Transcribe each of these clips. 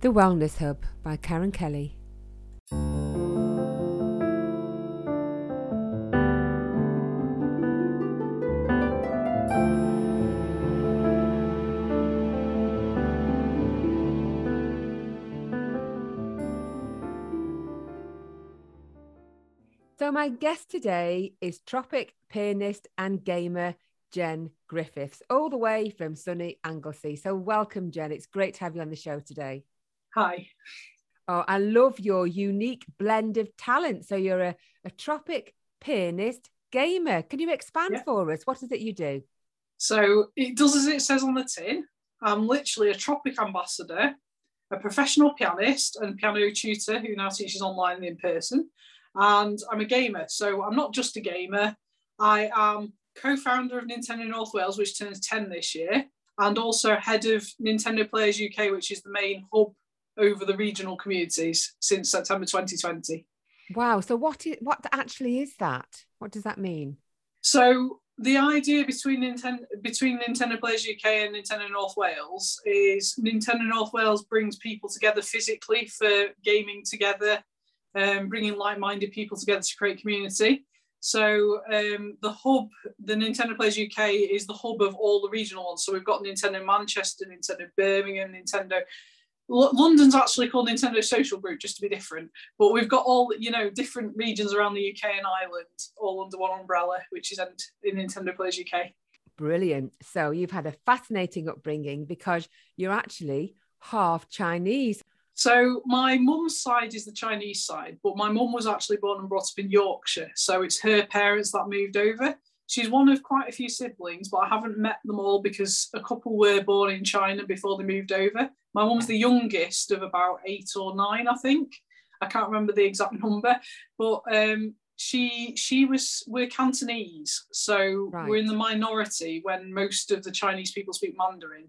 The Wellness Hub by Karen Kelly. So, my guest today is tropic pianist and gamer Jen Griffiths, all the way from sunny Anglesey. So, welcome, Jen. It's great to have you on the show today. Hi. Oh, I love your unique blend of talent. So you're a, a tropic pianist gamer. Can you expand yeah. for us? What is it you do? So it does as it says on the tin. I'm literally a tropic ambassador, a professional pianist and piano tutor who now teaches online and in person. And I'm a gamer. So I'm not just a gamer. I am co-founder of Nintendo North Wales, which turns 10 this year, and also head of Nintendo Players UK, which is the main hub over the regional communities since September 2020. Wow. So what is what actually is that? What does that mean? So the idea between Nintendo between Nintendo Players UK and Nintendo North Wales is Nintendo North Wales brings people together physically for gaming together, um, bringing like-minded people together to create community. So um, the hub, the Nintendo Players UK, is the hub of all the regional ones. So we've got Nintendo Manchester, Nintendo Birmingham, Nintendo London's actually called Nintendo Social Group just to be different, but we've got all you know different regions around the UK and Ireland all under one umbrella, which is in Nintendo Players UK. Brilliant. So you've had a fascinating upbringing because you're actually half Chinese. So my mum's side is the Chinese side, but my mum was actually born and brought up in Yorkshire. So it's her parents that moved over. She's one of quite a few siblings, but I haven't met them all because a couple were born in China before they moved over. My mum's the youngest of about eight or nine, I think. I can't remember the exact number, but um, she she was we're Cantonese, so right. we're in the minority when most of the Chinese people speak Mandarin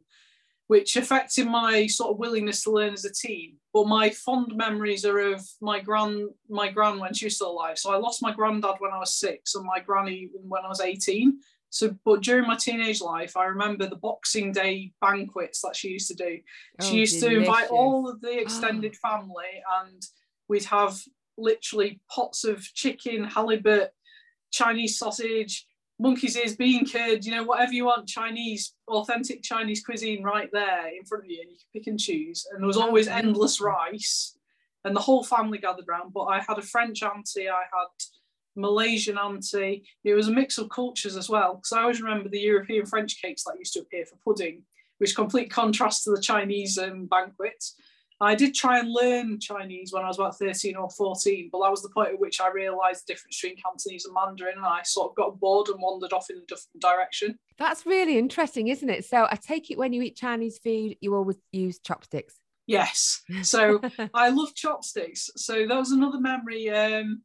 which affected my sort of willingness to learn as a teen. But my fond memories are of my grand my gran when she was still alive. So I lost my granddad when I was six and my granny when I was 18. So, but during my teenage life, I remember the Boxing Day banquets that she used to do. Oh, she used delicious. to invite all of the ah. extended oh. family, and we'd have literally pots of chicken, halibut, Chinese sausage, monkey's ears, bean curd, you know, whatever you want, Chinese, authentic Chinese cuisine right there in front of you, and you can pick and choose. And there was always endless rice, and the whole family gathered around. But I had a French auntie, I had Malaysian auntie. It was a mix of cultures as well, because I always remember the European French cakes that used to appear for pudding, which complete contrast to the Chinese um, banquets. I did try and learn Chinese when I was about 13 or 14, but that was the point at which I realised the difference between Cantonese and Mandarin, and I sort of got bored and wandered off in a different direction. That's really interesting, isn't it? So I take it when you eat Chinese food, you always use chopsticks. Yes. So I love chopsticks. So that was another memory. Um,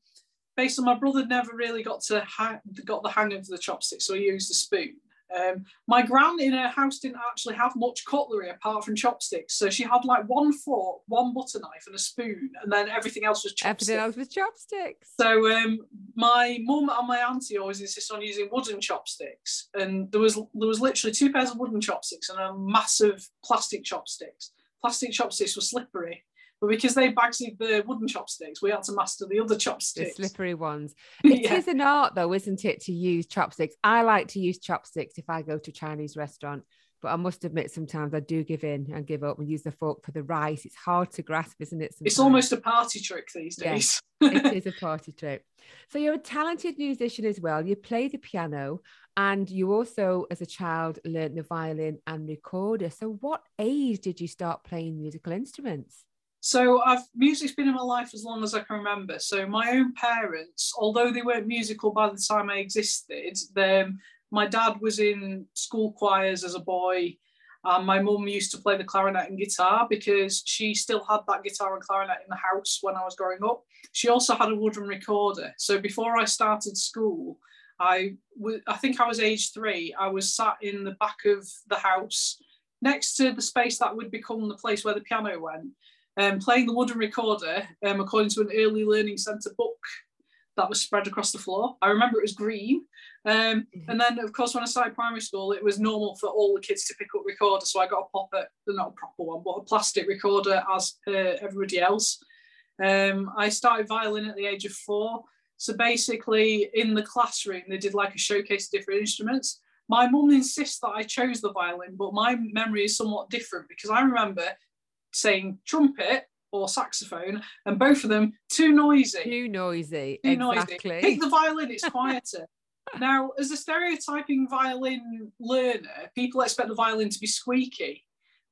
based on my brother never really got to ha- got the hang of the chopsticks, so he used a spoon. Um, my gran in her house didn't actually have much cutlery apart from chopsticks. So she had like one fork, one butter knife, and a spoon, and then everything else was chopsticks. Everything else was chopsticks. So um, my mum and my auntie always insist on using wooden chopsticks, and there was there was literally two pairs of wooden chopsticks and a massive plastic chopsticks. Plastic chopsticks were slippery. But because they bagsy the wooden chopsticks, we had to master the other chopsticks. The slippery ones. It yeah. is an art though, isn't it, to use chopsticks? I like to use chopsticks if I go to a Chinese restaurant. But I must admit, sometimes I do give in and give up and use the fork for the rice. It's hard to grasp, isn't it? Sometimes? It's almost a party trick these days. it is a party trick. So you're a talented musician as well. You play the piano and you also, as a child, learned the violin and recorder. So, what age did you start playing musical instruments? So I've music's been in my life as long as I can remember. So my own parents, although they weren't musical by the time I existed, them my dad was in school choirs as a boy. And my mum used to play the clarinet and guitar because she still had that guitar and clarinet in the house when I was growing up. She also had a wooden recorder. So before I started school, I, w- I think I was age three. I was sat in the back of the house next to the space that would become the place where the piano went um, playing the wooden recorder um, according to an early learning centre book that was spread across the floor. I remember it was green. Um, Mhm. and then, of course, when I started primary school, it was normal for all the kids to pick up recorders. So I got a proper, not a proper one, but a plastic recorder as per everybody else. Um, I started violin at the age of four. So basically, in the classroom, they did like a showcase of different instruments. My mum insists that I chose the violin, but my memory is somewhat different because I remember saying trumpet or saxophone, and both of them too noisy. Too noisy. Too noisy. exactly. Pick the violin, it's quieter. now, as a stereotyping violin learner, people expect the violin to be squeaky,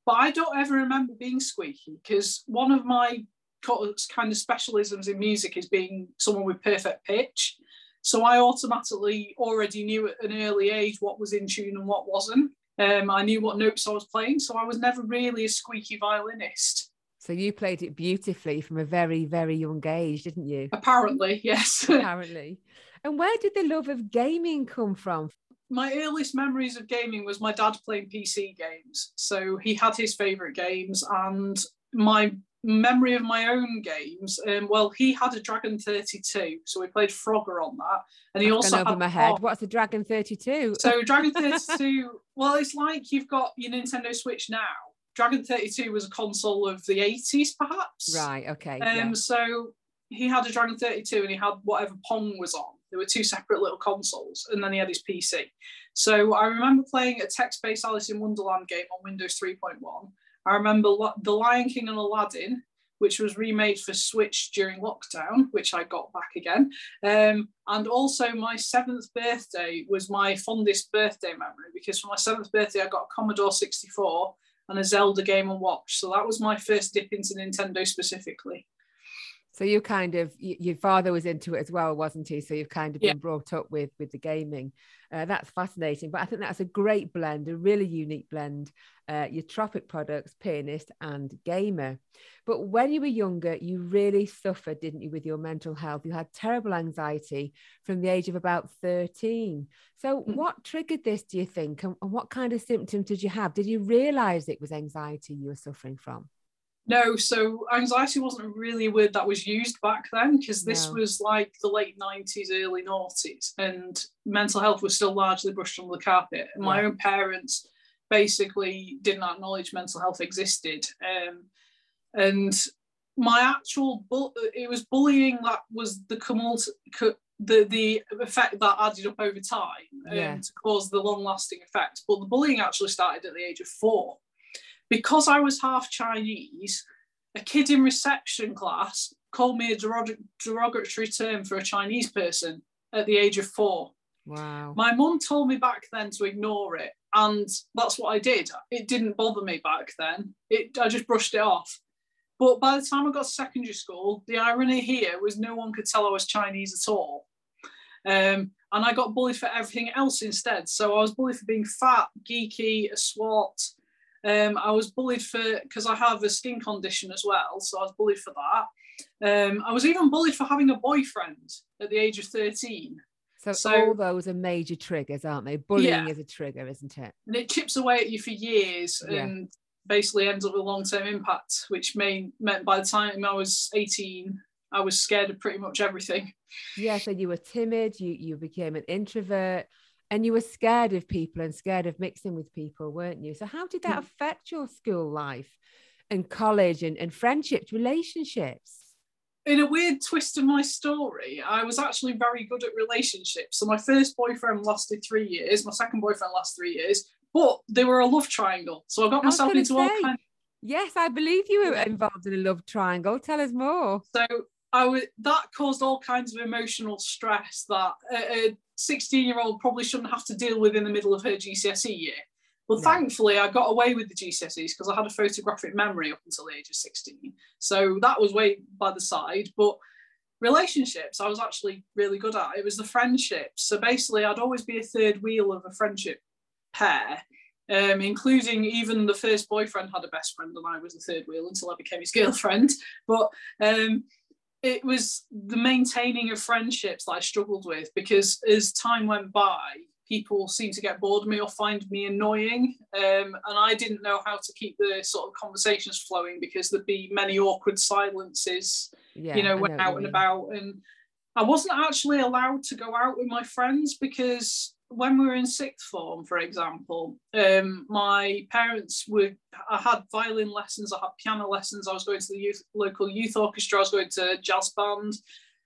but I don't ever remember being squeaky because one of my kind of specialisms in music is being someone with perfect pitch. So I automatically already knew at an early age what was in tune and what wasn't. Um, I knew what notes I was playing, so I was never really a squeaky violinist. So you played it beautifully from a very, very young age, didn't you? Apparently, yes. Apparently. And where did the love of gaming come from? my earliest memories of gaming was my dad playing PC games. So he had his favourite games, and my memory of my own games. Um, well, he had a Dragon 32, so we played Frogger on that, and he That's also over had my head. Pong. What's a Dragon 32? So Dragon 32, well, it's like you've got your Nintendo Switch now. Dragon 32 was a console of the 80s, perhaps. right, okay. Um, yeah. So he had a Dragon 32 and he had whatever Pong was on. There were two separate little consoles, and then he had his PC. So I remember playing a text-based Alice in Wonderland game on Windows 3.1. I remember Lo- The Lion King and Aladdin, which was remade for Switch during lockdown, which I got back again. Um, and also my seventh birthday was my fondest birthday memory because for my seventh birthday I got a Commodore 64 and a Zelda game and watch. So that was my first dip into Nintendo specifically. So you kind of y- your father was into it as well, wasn't he? So you've kind of Yeah. been brought up with with the gaming. Uh, that's fascinating. But I think that's a great blend, a really unique blend. Uh, your tropic products, pianist and gamer. But when you were younger, you really suffered, didn't you, with your mental health? You had terrible anxiety from the age of about 13. So Mm. what triggered this, do you think? And, and what kind of symptoms did you have? Did you realize it was anxiety you were suffering from? No, so anxiety wasn't really a word that was used back then because this No. was like the late 90s, early noughties, and mental health was still largely brushed under the carpet. And my Yeah. own parents basically didn't acknowledge mental health existed. Um, and my actual, bu- it was bullying that was the cumult, cu- the, the effect that added up over time um, Yeah. to cause the long lasting effects. But the bullying actually started at the age of four because I was half Chinese, a kid in reception class called me a derog- derogatory term for a Chinese person at the age of four. Wow. My mum told me back then to ignore it, and that's what I did. It didn't bother me back then. It I just brushed it off. But by the time I got to secondary school, the irony here was no one could tell I was Chinese at all. Um, and I got bullied for everything else instead. So I was bullied for being fat, geeky, a swat. Um, I was bullied for because I have a skin condition as well, so I was bullied for that. Um, I was even bullied for having a boyfriend at the age of 13. So, So- all those are major triggers, aren't they? Bullying Yeah. is a trigger, isn't it? and it chips away at you for years Yeah. and basically ends up with long-term impact which may, meant by the time i was 18 i was scared of pretty much everything Yeah. So you were timid. You you became an introvert, and you were scared of people and scared of mixing with people, weren't you? So how did that Mm. affect your school life, and college, and, and friendships, relationships? in a weird twist of my story i was actually very good at relationships so my first boyfriend lasted three years my second boyfriend lasted three years but they were a love triangle so i got I myself into all say. kinds Yes, I believe you were involved in a love triangle. Tell us more. So I would that caused all kinds of emotional stress that a 16 year old probably shouldn't have to deal with in the middle of her GCSE year. But No. thankfully, I got away with the GCSEs because I had a photographic memory up until the age of 16. So that was way by the side. But relationships, I was actually really good at. It was the friendships. So basically, I'd always be a third wheel of a friendship pair. Um, including even the first boyfriend had a best friend, and I was the third wheel until I became his girlfriend. But um, it was the maintaining of friendships that I struggled with because as time went by, people seemed to get bored of me or find me annoying. Um, and I didn't know how to keep the sort of conversations flowing because there'd be many awkward silences, Yeah. you know, when out and about. And I wasn't actually allowed to go out with my friends because when we were in sixth form, for example, um, my parents would. I had violin lessons, I had piano lessons, I was going to the youth, local youth orchestra, I was going to jazz band.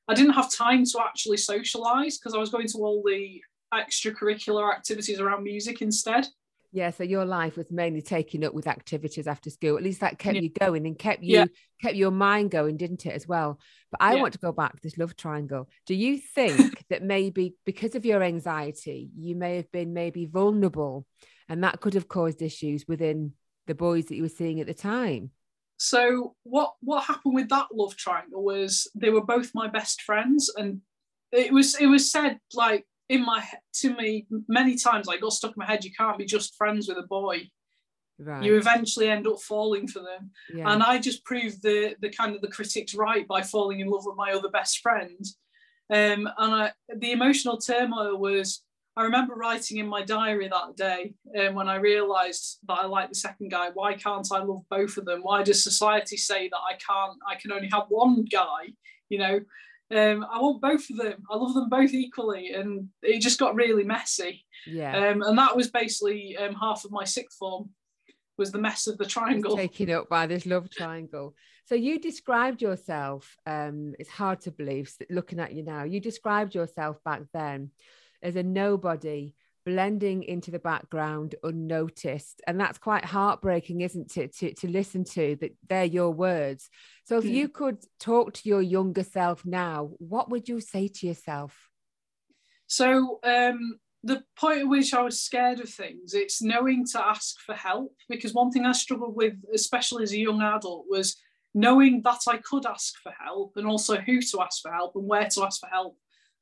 I didn't have time to actually socialise because I was going to all the extracurricular activities around music instead. Yeah, so your life was mainly taken up with activities after school. At least that kept yeah. you going and kept you yeah. kept your mind going, didn't it, as well? But I yeah. want to go back to this love triangle. Do you think that maybe because of your anxiety, you may have been maybe vulnerable and that could have caused issues within the boys that you were seeing at the time? So what what happened with that love triangle was they were both my best friends and it was it was said like in my to me many times I got stuck in my head you can't be just friends with a boy right. you eventually end up falling for them yeah. and I just proved the the kind of the critics right by falling in love with my other best friend um, and I, the emotional turmoil was I remember writing in my diary that day um, when I realised that I like the second guy. Why can't I love both of them? Why does society say that I can't? I can only have one guy. You know, um, I want both of them. I love them both equally, and it just got really messy. Yeah. Um, and that was basically um, half of my sixth form was the mess of the triangle. Taken up by this love triangle. So you described yourself. Um, it's hard to believe looking at you now. You described yourself back then as a nobody blending into the background unnoticed and that's quite heartbreaking isn't it to, to listen to that they're your words so if mm. you could talk to your younger self now what would you say to yourself so um the point at which I was scared of things, it's knowing to ask for help. Because one thing I struggled with, especially as a young adult, was knowing that I could ask for help and also who to ask for help and where to ask for help.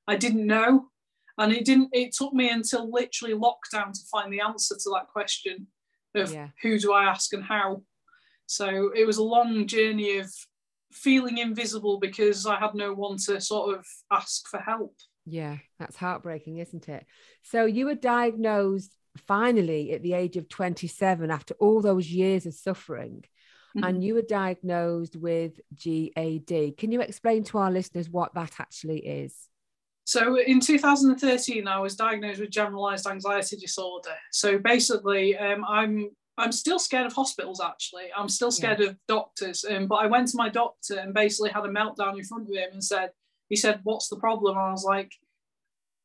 I didn't know and it didn't it took me until literally lockdown to find the answer to that question of yeah. who do i ask and how so it was a long journey of feeling invisible because i had no one to sort of ask for help yeah that's heartbreaking isn't it so you were diagnosed finally at the age of 27 after all those years of suffering mm-hmm. and you were diagnosed with GAD. Can you explain to our listeners what that actually is? So in 2013, I was diagnosed with generalized anxiety disorder. So basically, um, I'm I'm still scared of hospitals. Actually, I'm still scared yeah. of doctors. Um, but I went to my doctor and basically had a meltdown in front of him and said, he said, "What's the problem?" And I was like,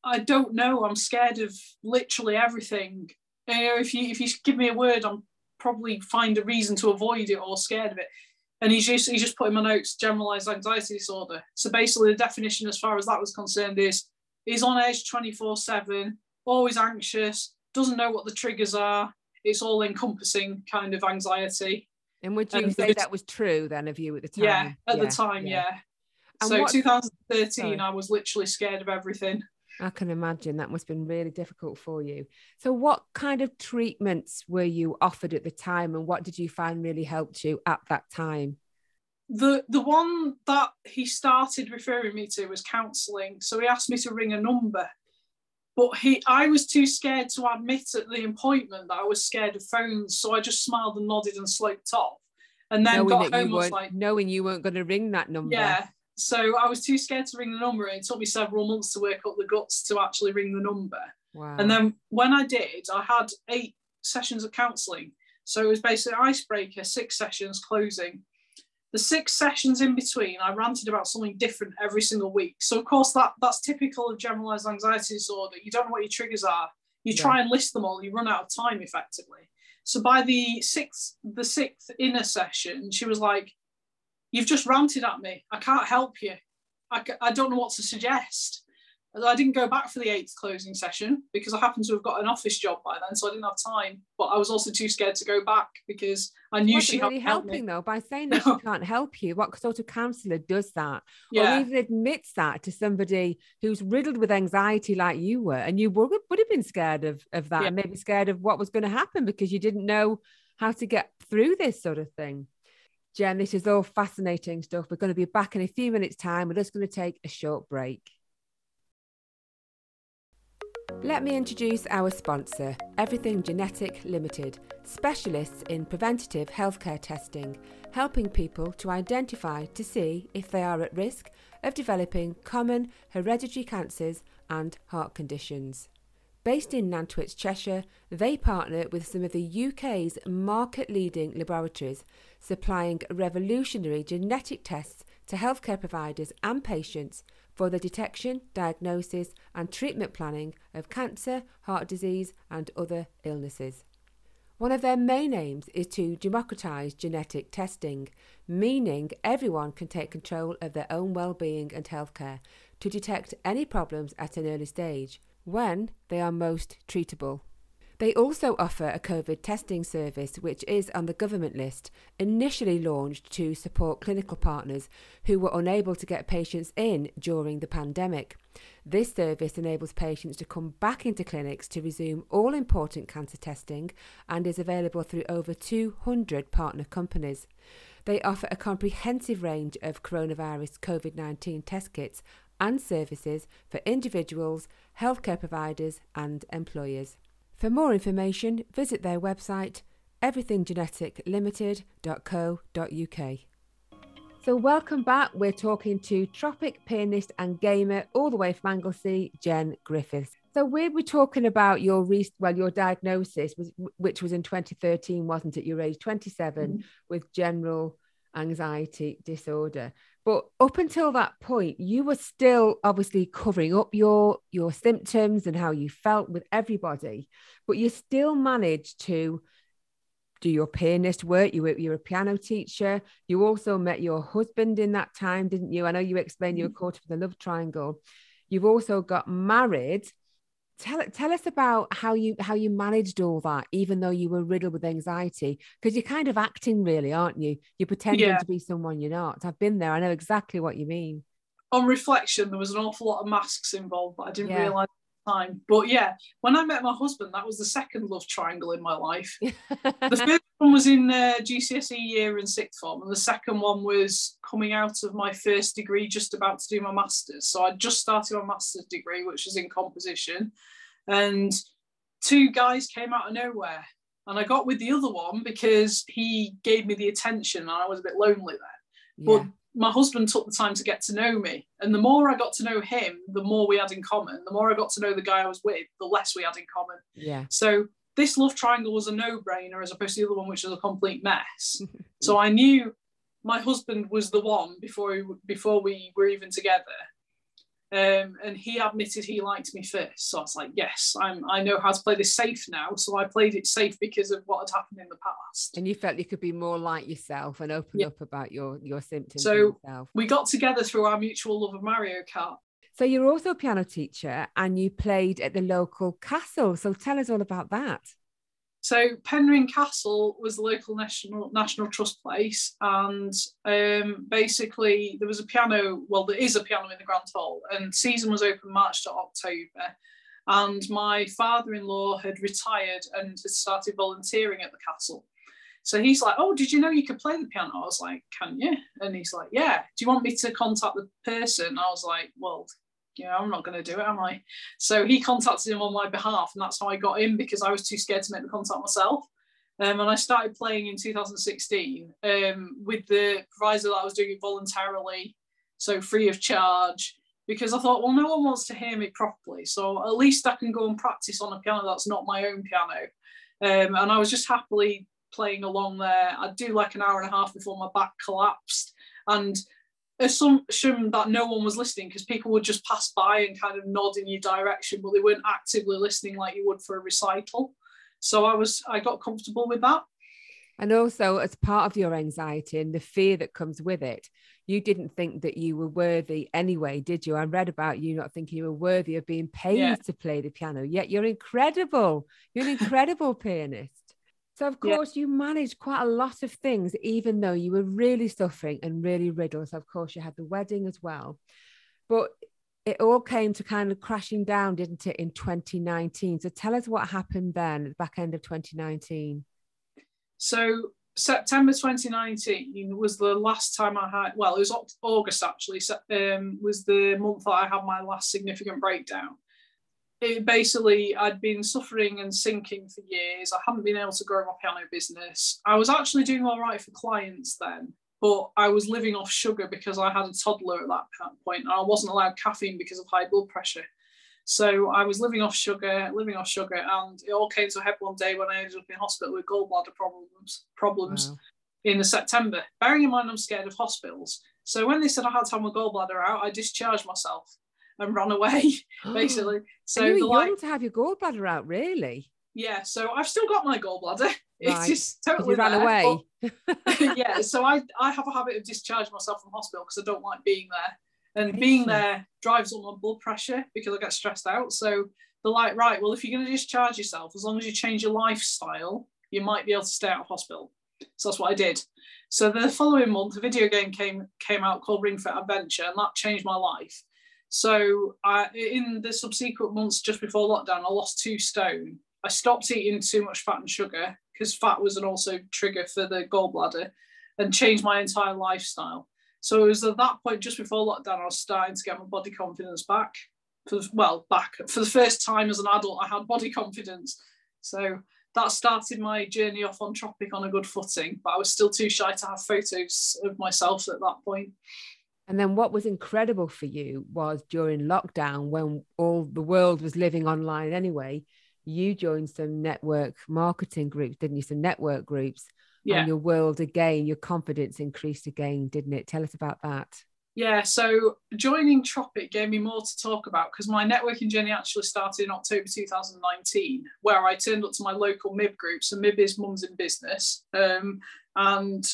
"I don't know. I'm scared of literally everything. You know, if you if you give me a word, I'm probably find a reason to avoid it or scared of it." And he's just he's just put in my notes generalized anxiety disorder. So basically, the definition, as far as that was concerned, is he's on edge twenty four seven, always anxious, doesn't know what the triggers are. It's all encompassing kind of anxiety. And would you and say that was true then of you at the time? Yeah, at yeah, the time, yeah. yeah. So what, 2013, sorry. I was literally scared of everything. I can imagine that must have been really difficult for you. So, what kind of treatments were you offered at the time, and what did you find really helped you at that time? The the one that he started referring me to was counselling. So he asked me to ring a number, but he I was too scared to admit at the appointment that I was scared of phones. So I just smiled and nodded and sloped off, and then knowing got home was like knowing you weren't going to ring that number. Yeah, so I was too scared to ring the number. It took me several months to work up the guts to actually ring the number. Wow. And then when I did, I had eight sessions of counselling. So it was basically icebreaker, six sessions, closing. The six sessions in between, I ranted about something different every single week. So of course that that's typical of generalized anxiety disorder. You don't know what your triggers are. You yeah. try and list them all. You run out of time effectively. So by the sixth, the sixth inner session, she was like, You've just ranted at me. I can't help you. I, I don't know what to suggest. I didn't go back for the eighth closing session because I happened to have got an office job by then, so I didn't have time. But I was also too scared to go back because I knew she really helping though by saying that she can't help you. What sort of counsellor does that, yeah. or even admits that to somebody who's riddled with anxiety like you were, and you would, would have been scared of of that, yeah. and maybe scared of what was going to happen because you didn't know how to get through this sort of thing. Jen, this is all fascinating stuff. We're going to be back in a few minutes' time. We're just going to take a short break. Let me introduce our sponsor, Everything Genetic Limited, specialists in preventative healthcare testing, helping people to identify to see if they are at risk of developing common hereditary cancers and heart conditions. Based in Nantwich, Cheshire, they partner with some of the UK's market leading laboratories, supplying revolutionary genetic tests to healthcare providers and patients for the detection, diagnosis, and treatment planning of cancer, heart disease, and other illnesses. One of their main aims is to democratise genetic testing, meaning everyone can take control of their own well-being and healthcare to detect any problems at an early stage when they are most treatable. They also offer a COVID testing service, which is on the government list, initially launched to support clinical partners who were unable to get patients in during the pandemic. This service enables patients to come back into clinics to resume all important cancer testing and is available through over 200 partner companies. They offer a comprehensive range of coronavirus COVID 19 test kits and services for individuals, healthcare providers, and employers. For more information, visit their website everythinggeneticlimited.co.uk. So, welcome back. We're talking to tropic pianist and gamer all the way from Anglesey, Jen Griffiths. So, we were talking about your re- well, your diagnosis, was, which was in 2013, wasn't it? Your age 27 mm-hmm. with general anxiety disorder but up until that point you were still obviously covering up your your symptoms and how you felt with everybody but you still managed to do your pianist work. You were you're a piano teacher. You also met your husband in that time didn't you? I know you explained you were caught up in the love triangle. You've also got married tell tell us about how you how you managed all that even though you were riddled with anxiety because you're kind of acting really aren't you you're pretending yeah. to be someone you're not i've been there i know exactly what you mean on reflection there was an awful lot of masks involved but i didn't yeah. realize time but yeah when i met my husband that was the second love triangle in my life the first one was in uh, gcse year and sixth form and the second one was coming out of my first degree just about to do my masters so i just started my master's degree which was in composition and two guys came out of nowhere. And I got with the other one because he gave me the attention and I was a bit lonely there. Yeah. My husband took the time to get to know me. And the more I got to know him, the more we had in common. The more I got to know the guy I was with, the less we had in common. Yeah. So this love triangle was a no-brainer as opposed to the other one, which was a complete mess. so I knew my husband was the one before we, before we were even together. Um, and he admitted he liked me first. So I was like, yes, I'm, I know how to play this safe now. So I played it safe because of what had happened in the past. And you felt you could be more like yourself and open yeah. up about your, your symptoms. So we got together through our mutual love of Mario Kart. So you're also a piano teacher and you played at the local castle. So tell us all about that. So Penrhyn Castle was the local national national trust place, and um, basically there was a piano. Well, there is a piano in the Grand Hall, and season was open March to October. And my father-in-law had retired and had started volunteering at the castle. So he's like, "Oh, did you know you could play the piano?" I was like, "Can you?" And he's like, "Yeah." Do you want me to contact the person? I was like, "Well, you know, I'm not going to do it, am I? So he contacted him on my behalf, and that's how I got in because I was too scared to make the contact myself. Um, and I started playing in 2016 um, with the proviso that I was doing it voluntarily, so free of charge, because I thought, well, no one wants to hear me properly, so at least I can go and practice on a piano that's not my own piano. Um, and I was just happily playing along there. I'd do like an hour and a half before my back collapsed, and assumption that no one was listening because people would just pass by and kind of nod in your direction, but they weren't actively listening like you would for a recital. So I was I got comfortable with that. And also, as part of your anxiety and the fear that comes with it, you didn't think that you were worthy anyway, did you? I read about you not thinking you were worthy of being paid yeah. to play the piano, yet you're incredible. You're an incredible pianist. So, of course, yeah. you managed quite a lot of things, even though you were really suffering and really riddled. So, of course, you had the wedding as well. But it all came to kind of crashing down, didn't it, in 2019? So, tell us what happened then at the back end of 2019. So, September 2019 was the last time I had, well, it was August actually, um, was the month that I had my last significant breakdown. It basically I'd been suffering and sinking for years. I hadn't been able to grow my piano business. I was actually doing all right for clients then, but I was living off sugar because I had a toddler at that point and I wasn't allowed caffeine because of high blood pressure. So I was living off sugar, living off sugar, and it all came to a head one day when I ended up in hospital with gallbladder problems problems wow. in the September. Bearing in mind I'm scared of hospitals. So when they said I had to have my gallbladder out, I discharged myself and ran away, basically. So and you were young to have your gallbladder out, really? Yeah. So I've still got my gallbladder. It's just totally ran there, away. But, yeah. So I I have a habit of discharging myself from hospital because I don't like being there, and being there drives up my blood pressure because I get stressed out. So they're like, right, well, if you're going to discharge yourself, as long as you change your lifestyle, you might be able to stay out of hospital. So that's what I did. So the following month, a video game came came out called Ring Fit Adventure, and that changed my life. So I, in the subsequent months just before lockdown, I lost two stone. I stopped eating too much fat and sugar because fat was an also trigger for the gallbladder and changed my entire lifestyle. So it was at that point, just before lockdown, I was starting to get my body confidence back. For, well, back for the first time as an adult, I had body confidence. So that started my journey off on Tropic on a good footing, but I was still too shy to have photos of myself at that point. And then what was incredible for you was during lockdown, when all the world was living online anyway, you joined some network marketing groups, didn't you? Some network groups. Yeah. And your world again, your confidence increased again, didn't it? Tell us about that. Yeah, so joining Tropic gave me more to talk about because my networking journey actually started in October 2019, where I turned up to my local MIB group. So MIB is Mums in Business. Um, and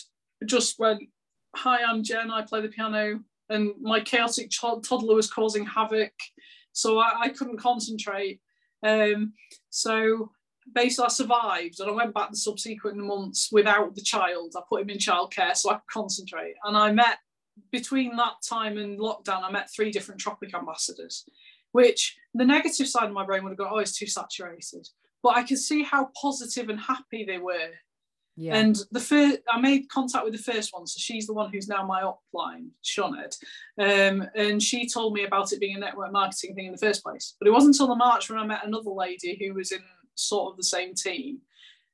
just went, hi, I'm Jen, I play the piano, and my chaotic toddler was causing havoc. So I, I couldn't concentrate. Um, so basically, I survived and I went back the subsequent months without the child. I put him in childcare so I could concentrate. And I met, between that time and lockdown, I met three different Tropic ambassadors, which the negative side of my brain would have gone, oh, it's too saturated. But I could see how positive and happy they were yeah. And the first, I made contact with the first one, so she's the one who's now my upline, Sioned, um, and she told me about it being a network marketing thing in the first place. But it wasn't until the March when I met another lady who was in sort of the same team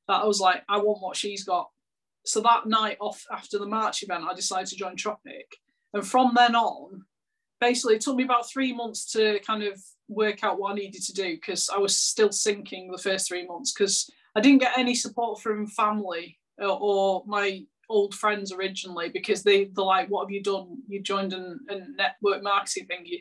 that I was like, I want what she's got. So that night off after the March event, I decided to join Tropic, and from then on, basically, it took me about three months to kind of work out what I needed to do because I was still sinking the first three months because I didn't get any support from family or, or my old friends originally because they they're like, "What have you done? You joined a, a network marketing thing. You,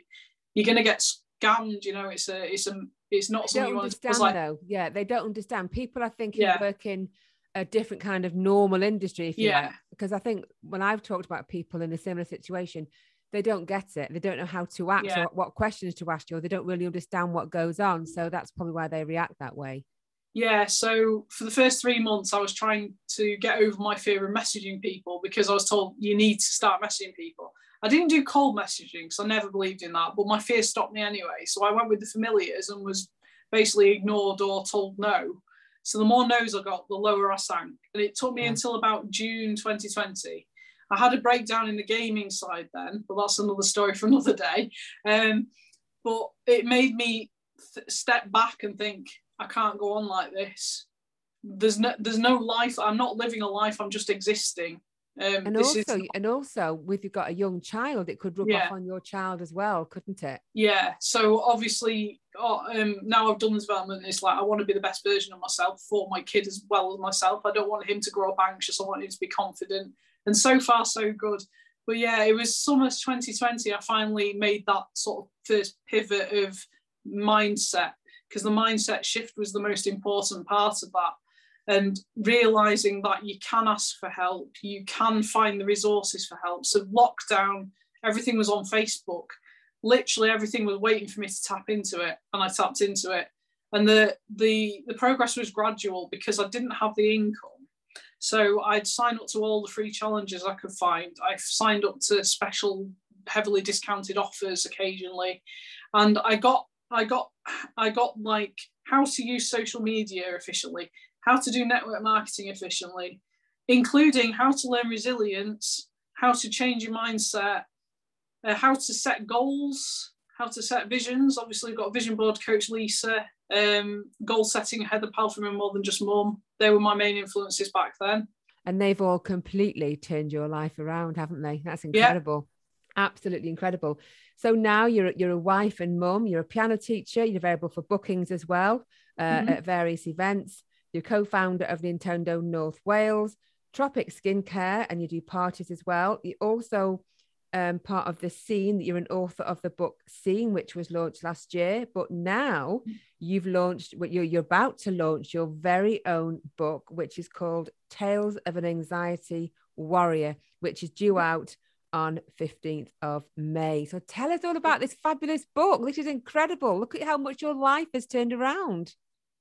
you're gonna get scammed. You know, it's a it's a it's not they something you want to like, though. Yeah, they don't understand. People, I think, yeah. work in a different kind of normal industry, if you yeah. like. Because I think when I've talked about people in a similar situation, they don't get it. They don't know how to act yeah. or what questions to ask you, or they don't really understand what goes on. So that's probably why they react that way. Yeah, so for the first three months, I was trying to get over my fear of messaging people because I was told you need to start messaging people. I didn't do cold messaging because I never believed in that, but my fear stopped me anyway. So I went with the familiars and was basically ignored or told no. So the more no's I got, the lower I sank. And it took me until about June 2020. I had a breakdown in the gaming side then, but that's another story for another day. Um, but it made me th- step back and think, I can't go on like this. There's no there's no life. I'm not living a life. I'm just existing. Um, and also, is... and also, with you've got a young child, it could rub yeah. off on your child as well, couldn't it? Yeah. So obviously, oh, um, now I've done the development, it's like I want to be the best version of myself for my kid as well as myself. I don't want him to grow up anxious. I want him to be confident. And so far, so good. But yeah, it was summer 2020. I finally made that sort of first pivot of mindset because the mindset shift was the most important part of that. And realizing that you can ask for help, you can find the resources for help. So, lockdown, everything was on Facebook. Literally everything was waiting for me to tap into it, and I tapped into it. And the the the progress was gradual because I didn't have the income. So I'd sign up to all the free challenges I could find. I signed up to special, heavily discounted offers occasionally, and I got I got I got like how to use social media efficiently, how to do network marketing efficiently, including how to learn resilience, how to change your mindset, uh, how to set goals, how to set visions. Obviously, we've got vision board coach Lisa, um, goal setting Heather Palfrey and more than just mum. They were my main influences back then. And they've all completely turned your life around, haven't they? That's incredible. Absolutely incredible. So now you're you're a wife and mum. You're a piano teacher. You're available for bookings as well uh, mm-hmm. at various events. You're co-founder of Nintendo North Wales, Tropic Skincare, and you do parties as well. You're also um, part of the scene that you're an author of the book scene which was launched last year but now you've launched what you're, you're about to launch your very own book which is called tales of an anxiety warrior which is due out on 15th of may. So tell us all about this fabulous book. This is incredible. Look at how much your life has turned around.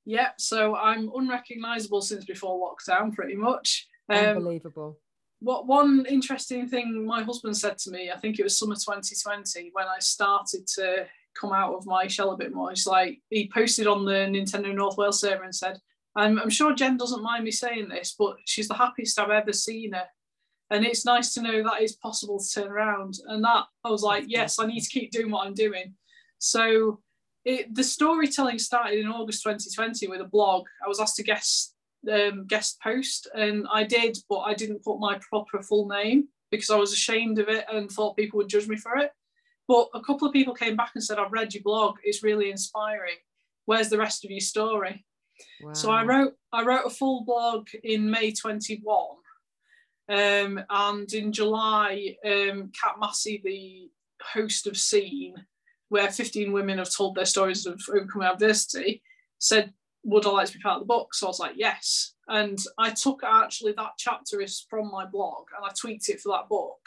Yeah so i'm unrecognizable since before lockdown pretty much. Um, unbelievable. what one interesting thing my husband said to me, I think it was summer 2020 when I started to come out of my shell a bit more. It's like he posted on the Nintendo North Wales server and said, I'm, I'm sure Jen doesn't mind me saying this, but she's the happiest I've ever seen her. And it's nice to know that it's possible to turn around. And that I was like, yes, I need to keep doing what I'm doing. So it, the storytelling started in August 2020 with a blog. I was asked to guest um, guest post, and I did, but I didn't put my proper full name because I was ashamed of it and thought people would judge me for it. But a couple of people came back and said, "I've read your blog; it's really inspiring. Where's the rest of your story?" Wow. So I wrote I wrote a full blog in May 21. Um, and in July, um, Kat Massey, the host of Scene, where 15 women have told their stories of overcoming adversity, said would I like to be part of the book? So I was like, yes. And I took actually that chapter is from my blog and I tweaked it for that book.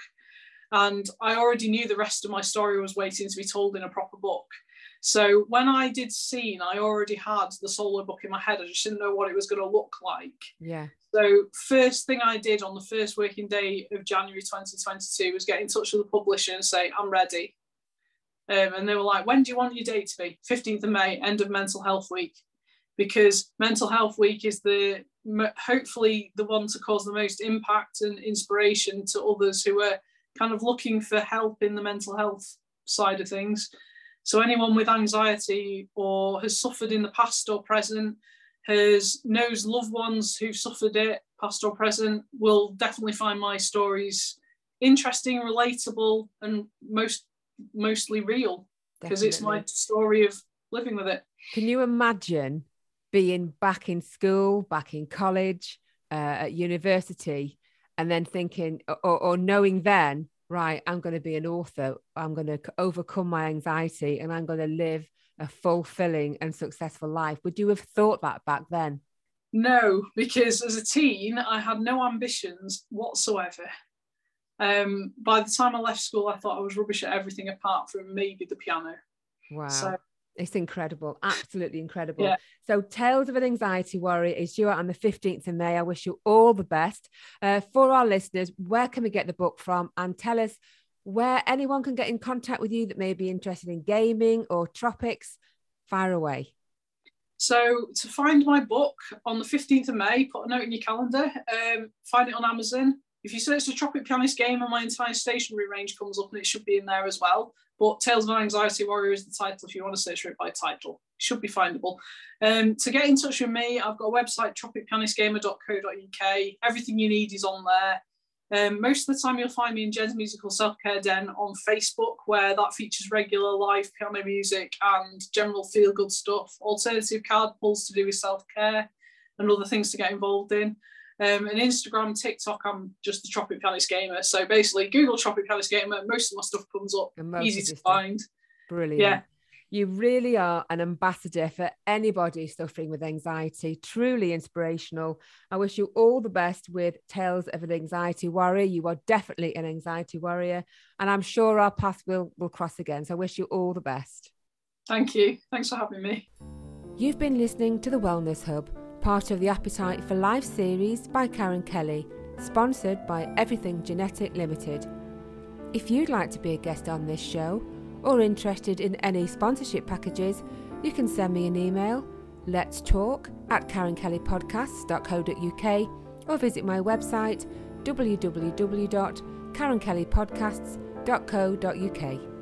And I already knew the rest of my story was waiting to be told in a proper book. So when I did Scene, I already had the solo book in my head. I just didn't know what it was going to look like. Yeah. So first thing I did on the first working day of January 2022 was get in touch with the publisher and say, I'm ready. Um, and they were like, when do you want your date to be? 15th of May, end of mental health week because mental health week is the hopefully the one to cause the most impact and inspiration to others who are kind of looking for help in the mental health side of things so anyone with anxiety or has suffered in the past or present has knows loved ones who've suffered it past or present will definitely find my stories interesting relatable and most mostly real because it's my story of living with it can you imagine being back in school, back in college, uh, at university, and then thinking or, or knowing then, right, I'm going to be an author. I'm going to overcome my anxiety and I'm going to live a fulfilling and successful life. Would you have thought that back then? No, because as a teen, I had no ambitions whatsoever. Um, by the time I left school, I thought I was rubbish at everything apart from maybe the piano. Wow. So it's incredible, absolutely incredible. Yeah. So, Tales of an Anxiety Warrior is due out on the 15th of May. I wish you all the best. Uh, for our listeners, where can we get the book from? And tell us where anyone can get in contact with you that may be interested in gaming or tropics. Fire away. So, to find my book on the 15th of May, put a note in your calendar, um, find it on Amazon. If you search the Tropic Pianist game, and my entire stationery range comes up and it should be in there as well. But Tales of an Anxiety Warrior is the title if you want to search for it by title. It should be findable. Um, to get in touch with me, I've got a website, tropicpianistgamer.co.uk. Everything you need is on there. Um, most of the time, you'll find me in Jen's Musical Self Care Den on Facebook, where that features regular live piano music and general feel good stuff, alternative card pulls to do with self care and other things to get involved in. Um, and Instagram, TikTok, I'm just the Tropic Pianist Gamer. So basically, Google Tropic Pianist Gamer, most of my stuff comes up, easy to find. Brilliant. Yeah. You really are an ambassador for anybody suffering with anxiety, truly inspirational. I wish you all the best with Tales of an Anxiety Warrior. You are definitely an anxiety warrior, and I'm sure our paths will, will cross again. So I wish you all the best. Thank you. Thanks for having me. You've been listening to the Wellness Hub part of the Appetite for Life series by Karen Kelly, sponsored by Everything Genetic Limited. If you'd like to be a guest on this show or interested in any sponsorship packages, you can send me an email, let's talk at karenkellypodcasts.co.uk or visit my website www.karenkellypodcasts.co.uk.